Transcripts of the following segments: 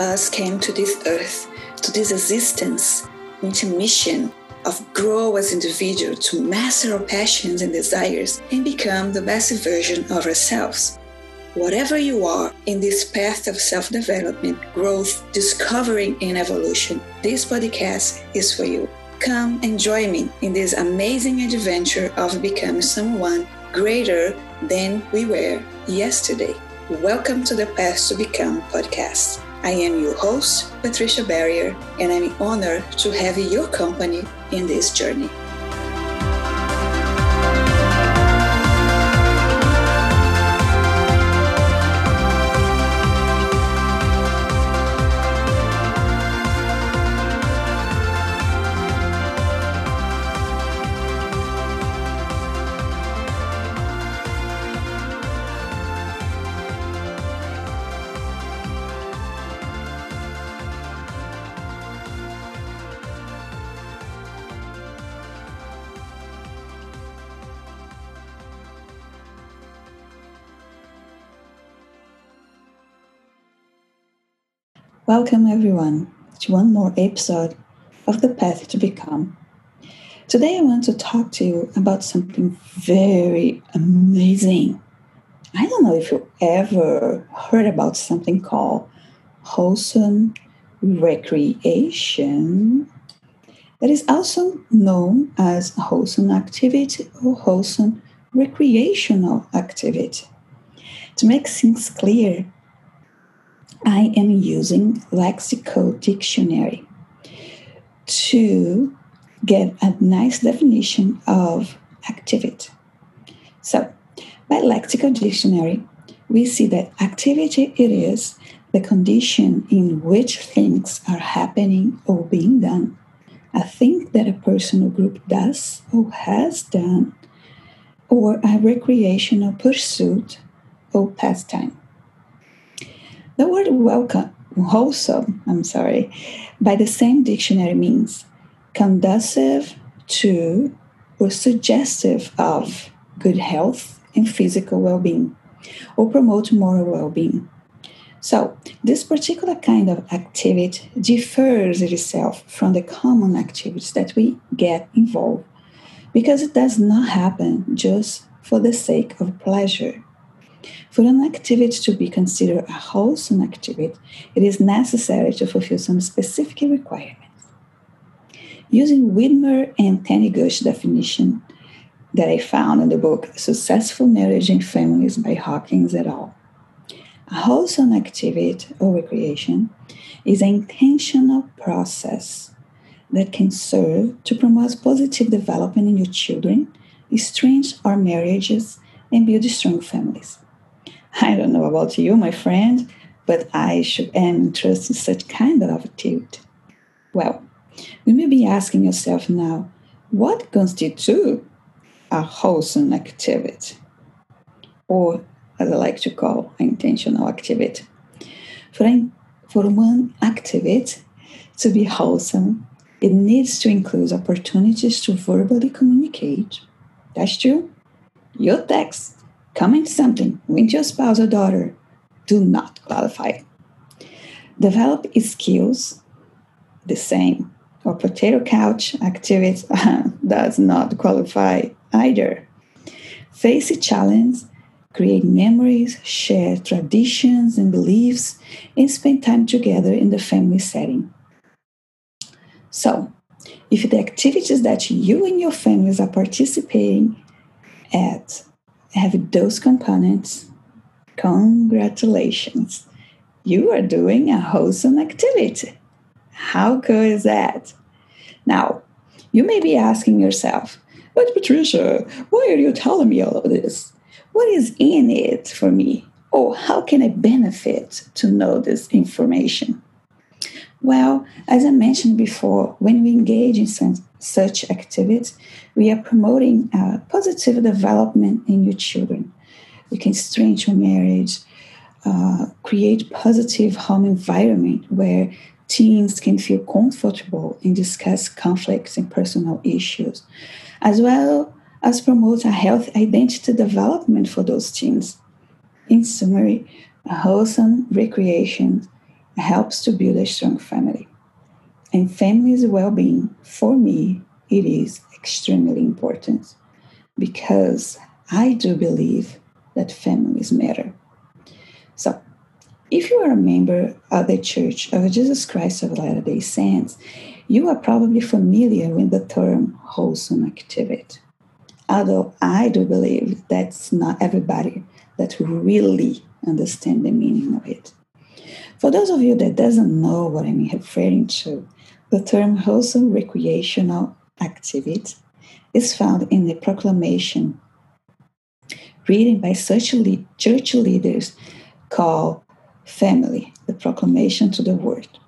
us came to this earth, to this existence, into a mission of grow as individuals to master our passions and desires and become the best version of ourselves. Whatever you are in this path of self development, growth, discovering, and evolution, this podcast is for you. Come and join me in this amazing adventure of becoming someone greater than we were yesterday. Welcome to the Path to Become podcast. I am your host, Patricia Berrier, and I'm honored to have your company in this journey. Welcome, everyone, to one more episode of The Path to Become. Today, I want to talk to you about something very amazing. I don't know if you ever heard about something called wholesome recreation, that is also known as wholesome activity or wholesome recreational activity. To make things clear, I am using Lexico Dictionary to get a nice definition of activity. So, by Lexico Dictionary, we see that activity it is the condition in which things are happening or being done, a thing that a person or group does or has done, or a recreational pursuit or pastime. The word welcome, wholesome, I'm sorry, by the same dictionary means conducive to or suggestive of good health and physical well being, or promote moral well being. So, this particular kind of activity differs itself from the common activities that we get involved because it does not happen just for the sake of pleasure. For an activity to be considered a wholesome activity, it is necessary to fulfill some specific requirements. Using Widmer and Taniguchi definition that I found in the book Successful Marriage and Families by Hawkins et al. A wholesome activity or recreation is an intentional process that can serve to promote positive development in your children, strengthen our marriages, and build strong families. I don't know about you, my friend, but I should am interested in such kind of attitude. Well, you may be asking yourself now, what constitutes a wholesome activity? Or, as I like to call, an intentional activity. For, an, for one activity to be wholesome, it needs to include opportunities to verbally communicate. That's true. Your text Comment something with your spouse or daughter do not qualify. Develop skills, the same. Or potato couch activity does not qualify either. Face a challenge, create memories, share traditions and beliefs, and spend time together in the family setting. So, if the activities that you and your families are participating at have those components, congratulations. You are doing a wholesome activity. How cool is that? Now, you may be asking yourself, but Patricia, why are you telling me all of this? What is in it for me? Or how can I benefit to know this information? Well, as I mentioned before, when we engage in such activities, we are promoting uh, positive development in your children. We can strengthen marriage, uh, create positive home environment where teens can feel comfortable and discuss conflicts and personal issues, as well as promote a healthy identity development for those teens. In summary, wholesome recreation helps to build a strong family. And family's well being, for me, it is extremely important because I do believe that families matter. So, if you are a member of the Church of Jesus Christ of Latter day Saints, you are probably familiar with the term wholesome activity. Although I do believe that's not everybody that really understand the meaning of it. For those of you that doesn't know what I'm referring to, the term wholesome recreational activity is found in the proclamation written by such church leaders called Family, the Proclamation to the World,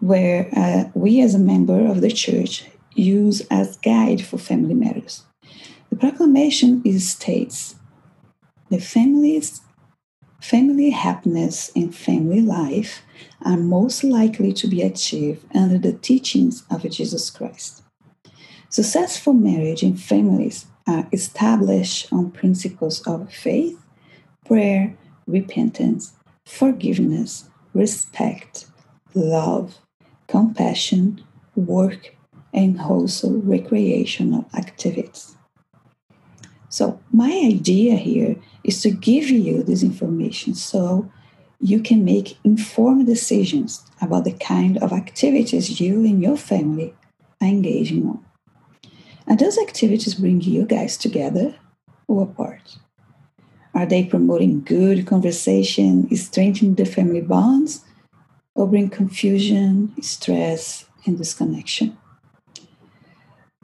where uh, we as a member of the church use as guide for family matters. The proclamation states the families Family happiness and family life are most likely to be achieved under the teachings of Jesus Christ. Successful marriage and families are established on principles of faith, prayer, repentance, forgiveness, respect, love, compassion, work, and wholesome recreational activities. So, my idea here is to give you this information so you can make informed decisions about the kind of activities you and your family are engaging on. And those activities bring you guys together or apart? Are they promoting good conversation, strengthening the family bonds, or bring confusion, stress, and disconnection?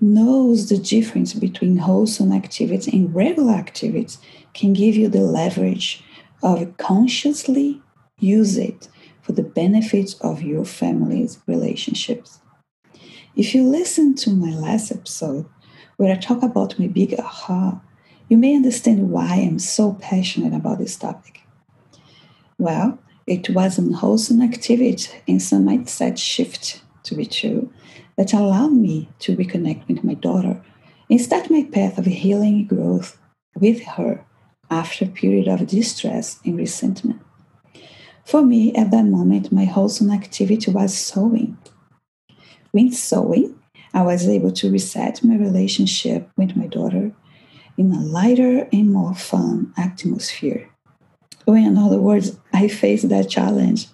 knows the difference between wholesome activities and regular activities can give you the leverage of consciously use it for the benefit of your family's relationships. If you listen to my last episode where I talk about my big aha, you may understand why I'm so passionate about this topic. Well, it was an wholesome activity and some mindset shift to be true that allowed me to reconnect with my daughter and start my path of healing growth with her after a period of distress and resentment. For me, at that moment, my wholesome activity was sewing. With sewing, I was able to reset my relationship with my daughter in a lighter and more fun atmosphere. Or, in other words, I faced that challenge.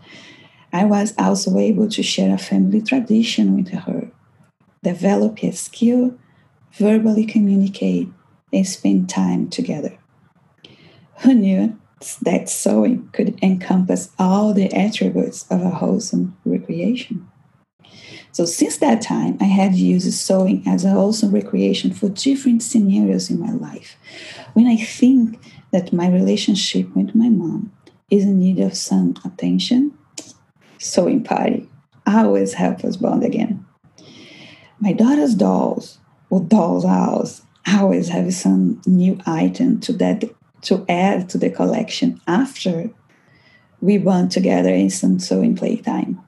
I was also able to share a family tradition with her, develop a skill, verbally communicate, and spend time together. Who knew that sewing could encompass all the attributes of a wholesome recreation? So, since that time, I have used sewing as a wholesome recreation for different scenarios in my life. When I think that my relationship with my mom is in need of some attention, sewing party always helps us bond again. My daughter's dolls or doll's house always have some new item to that to add to the collection after we bond together in some sewing playtime.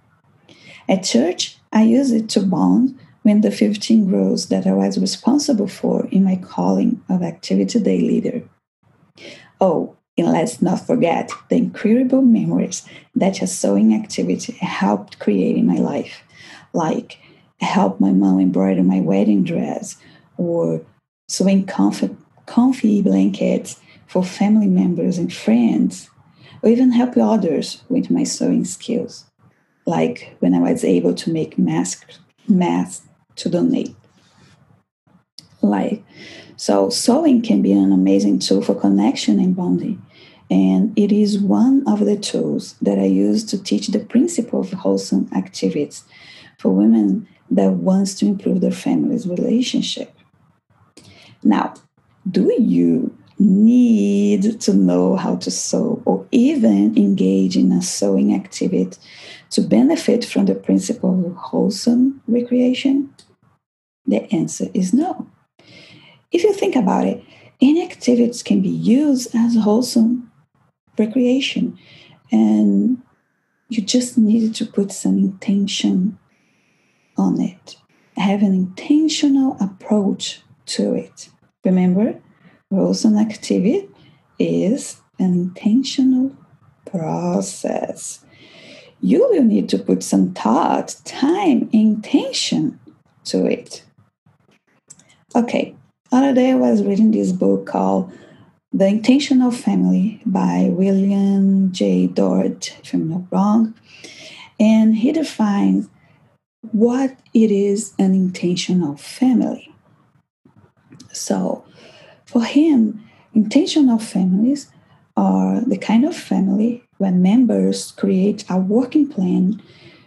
At church, I use it to bond when the 15 grows that I was responsible for in my calling of activity day leader. Oh, and let's not forget the incredible memories that a sewing activity helped create in my life, like help my mom embroider my wedding dress or sewing comfy, comfy blankets for family members and friends, or even help others with my sewing skills, like when I was able to make masks, masks to donate. Like, so sewing can be an amazing tool for connection and bonding. And it is one of the tools that I use to teach the principle of wholesome activities for women that wants to improve their family's relationship. Now, do you need to know how to sew or even engage in a sewing activity to benefit from the principle of wholesome recreation? The answer is no. If you think about it, any activities can be used as wholesome recreation, and you just need to put some intention on it. Have an intentional approach to it. Remember, rules and activity is an intentional process. you will need to put some thought, time, intention to it. Okay, other day I was reading this book called The Intentional Family by William J. Dort, if I'm not wrong. And he defines what it is an intentional family. So, for him, intentional families are the kind of family where members create a working plan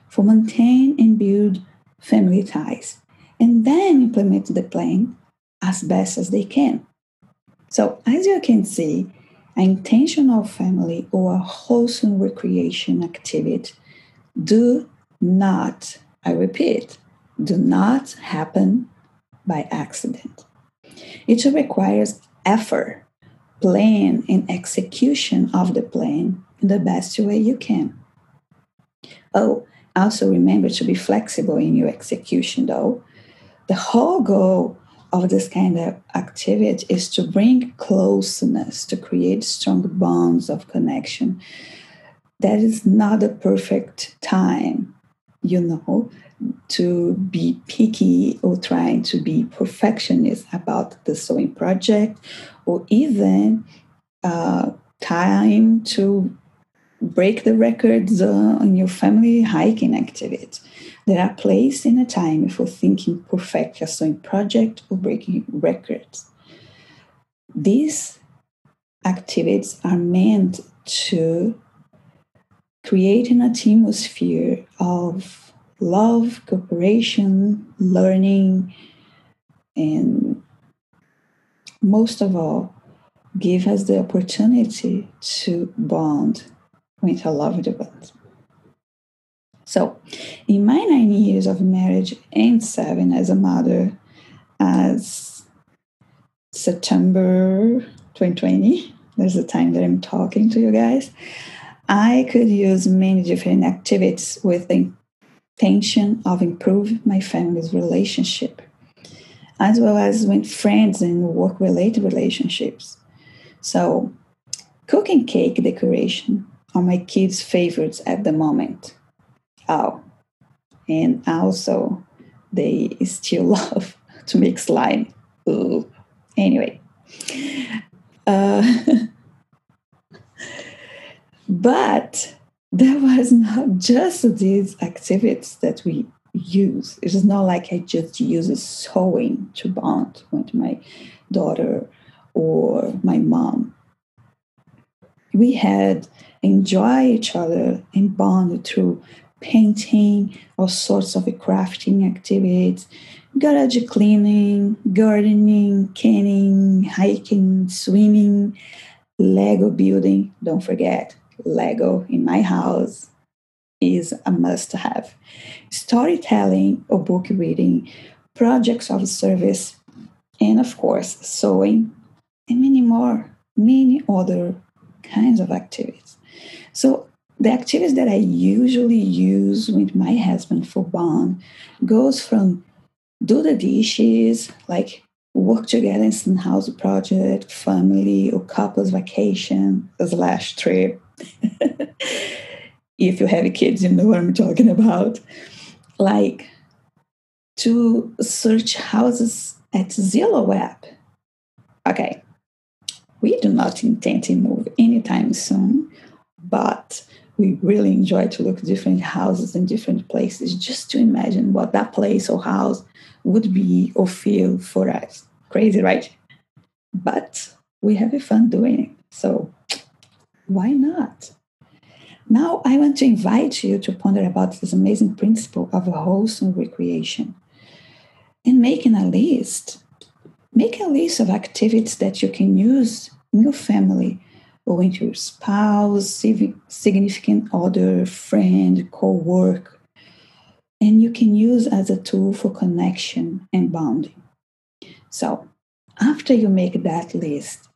for maintain and build family ties and then implement the plan as best as they can. So, as you can see, an intentional family or a wholesome recreation activity do not, I repeat, do not happen by accident. It requires effort, plan, and execution of the plan in the best way you can. Oh, also remember to be flexible in your execution, though. The whole goal of this kind of activity is to bring closeness, to create strong bonds of connection. That is not a perfect time, you know, to be picky or trying to be perfectionist about the sewing project, or even uh, time to break the records uh, on your family hiking activity. There are place and a time for thinking perfect a sewing project or breaking records. These activities are meant to create an atmosphere of love, cooperation, learning, and most of all, give us the opportunity to bond with our loved ones. So, in my nine years of marriage and seven as a mother, as September 2020, there's the time that I'm talking to you guys, I could use many different activities with the intention of improving my family's relationship, as well as with friends and work related relationships. So, cooking cake decoration are my kids' favorites at the moment. Oh, and also they still love to make slime. Ooh. Anyway, uh, but there was not just these activities that we use. It is not like I just use sewing to bond with my daughter or my mom. We had enjoy each other and bond through painting, all sorts of crafting activities, garage cleaning, gardening, canning, hiking, swimming, Lego building. Don't forget, Lego in my house is a must have. Storytelling or book reading, projects of service, and of course, sewing, and many more, many other kinds of activities. So the activities that I usually use with my husband for bond goes from do the dishes, like work together in some house project, family or couples vacation, slash trip. if you have kids, you know what I'm talking about. Like to search houses at Zillow app. Okay, we do not intend to move anytime soon but we really enjoy to look at different houses in different places just to imagine what that place or house would be or feel for us. Crazy, right? But we have fun doing it. So why not? Now I want to invite you to ponder about this amazing principle of wholesome recreation and making a list. Make a list of activities that you can use in your family or into your spouse, significant other, friend, co-work. And you can use as a tool for connection and bonding. So after you make that list,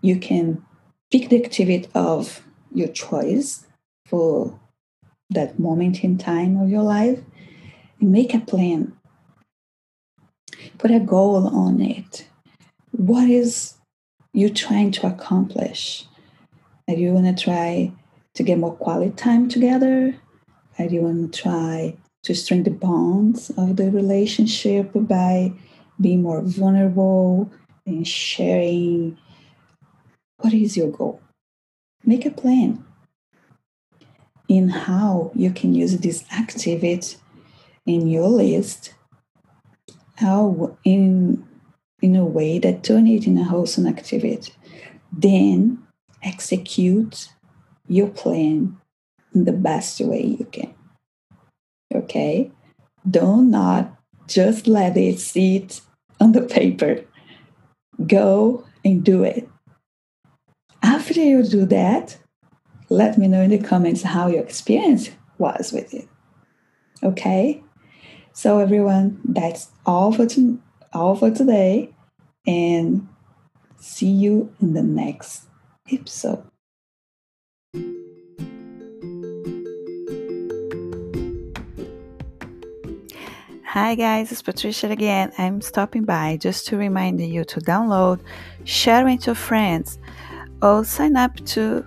you can pick the activity of your choice for that moment in time of your life and make a plan. Put a goal on it. What is you trying to accomplish? Are you going to try to get more quality time together? Do you want to try to strengthen the bonds of the relationship by being more vulnerable and sharing? What is your goal? Make a plan in how you can use this activity in your list how in in a way that turn it in a wholesome activity then execute your plan in the best way you can. Okay? Do not just let it sit on the paper. Go and do it after you do that let me know in the comments how your experience was with it. Okay? So everyone that's all for to, all for today and see you in the next episode. Hi guys, it's Patricia again. I'm stopping by just to remind you to download, share with your friends, or sign up to,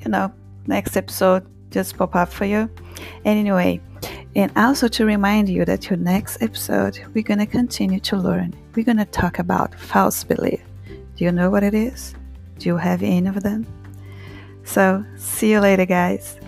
you know, next episode just pop up for you. Anyway, and also to remind you that your next episode, we're going to continue to learn. We're going to talk about false belief. Do you know what it is? Do you have any of them? So, see you later, guys.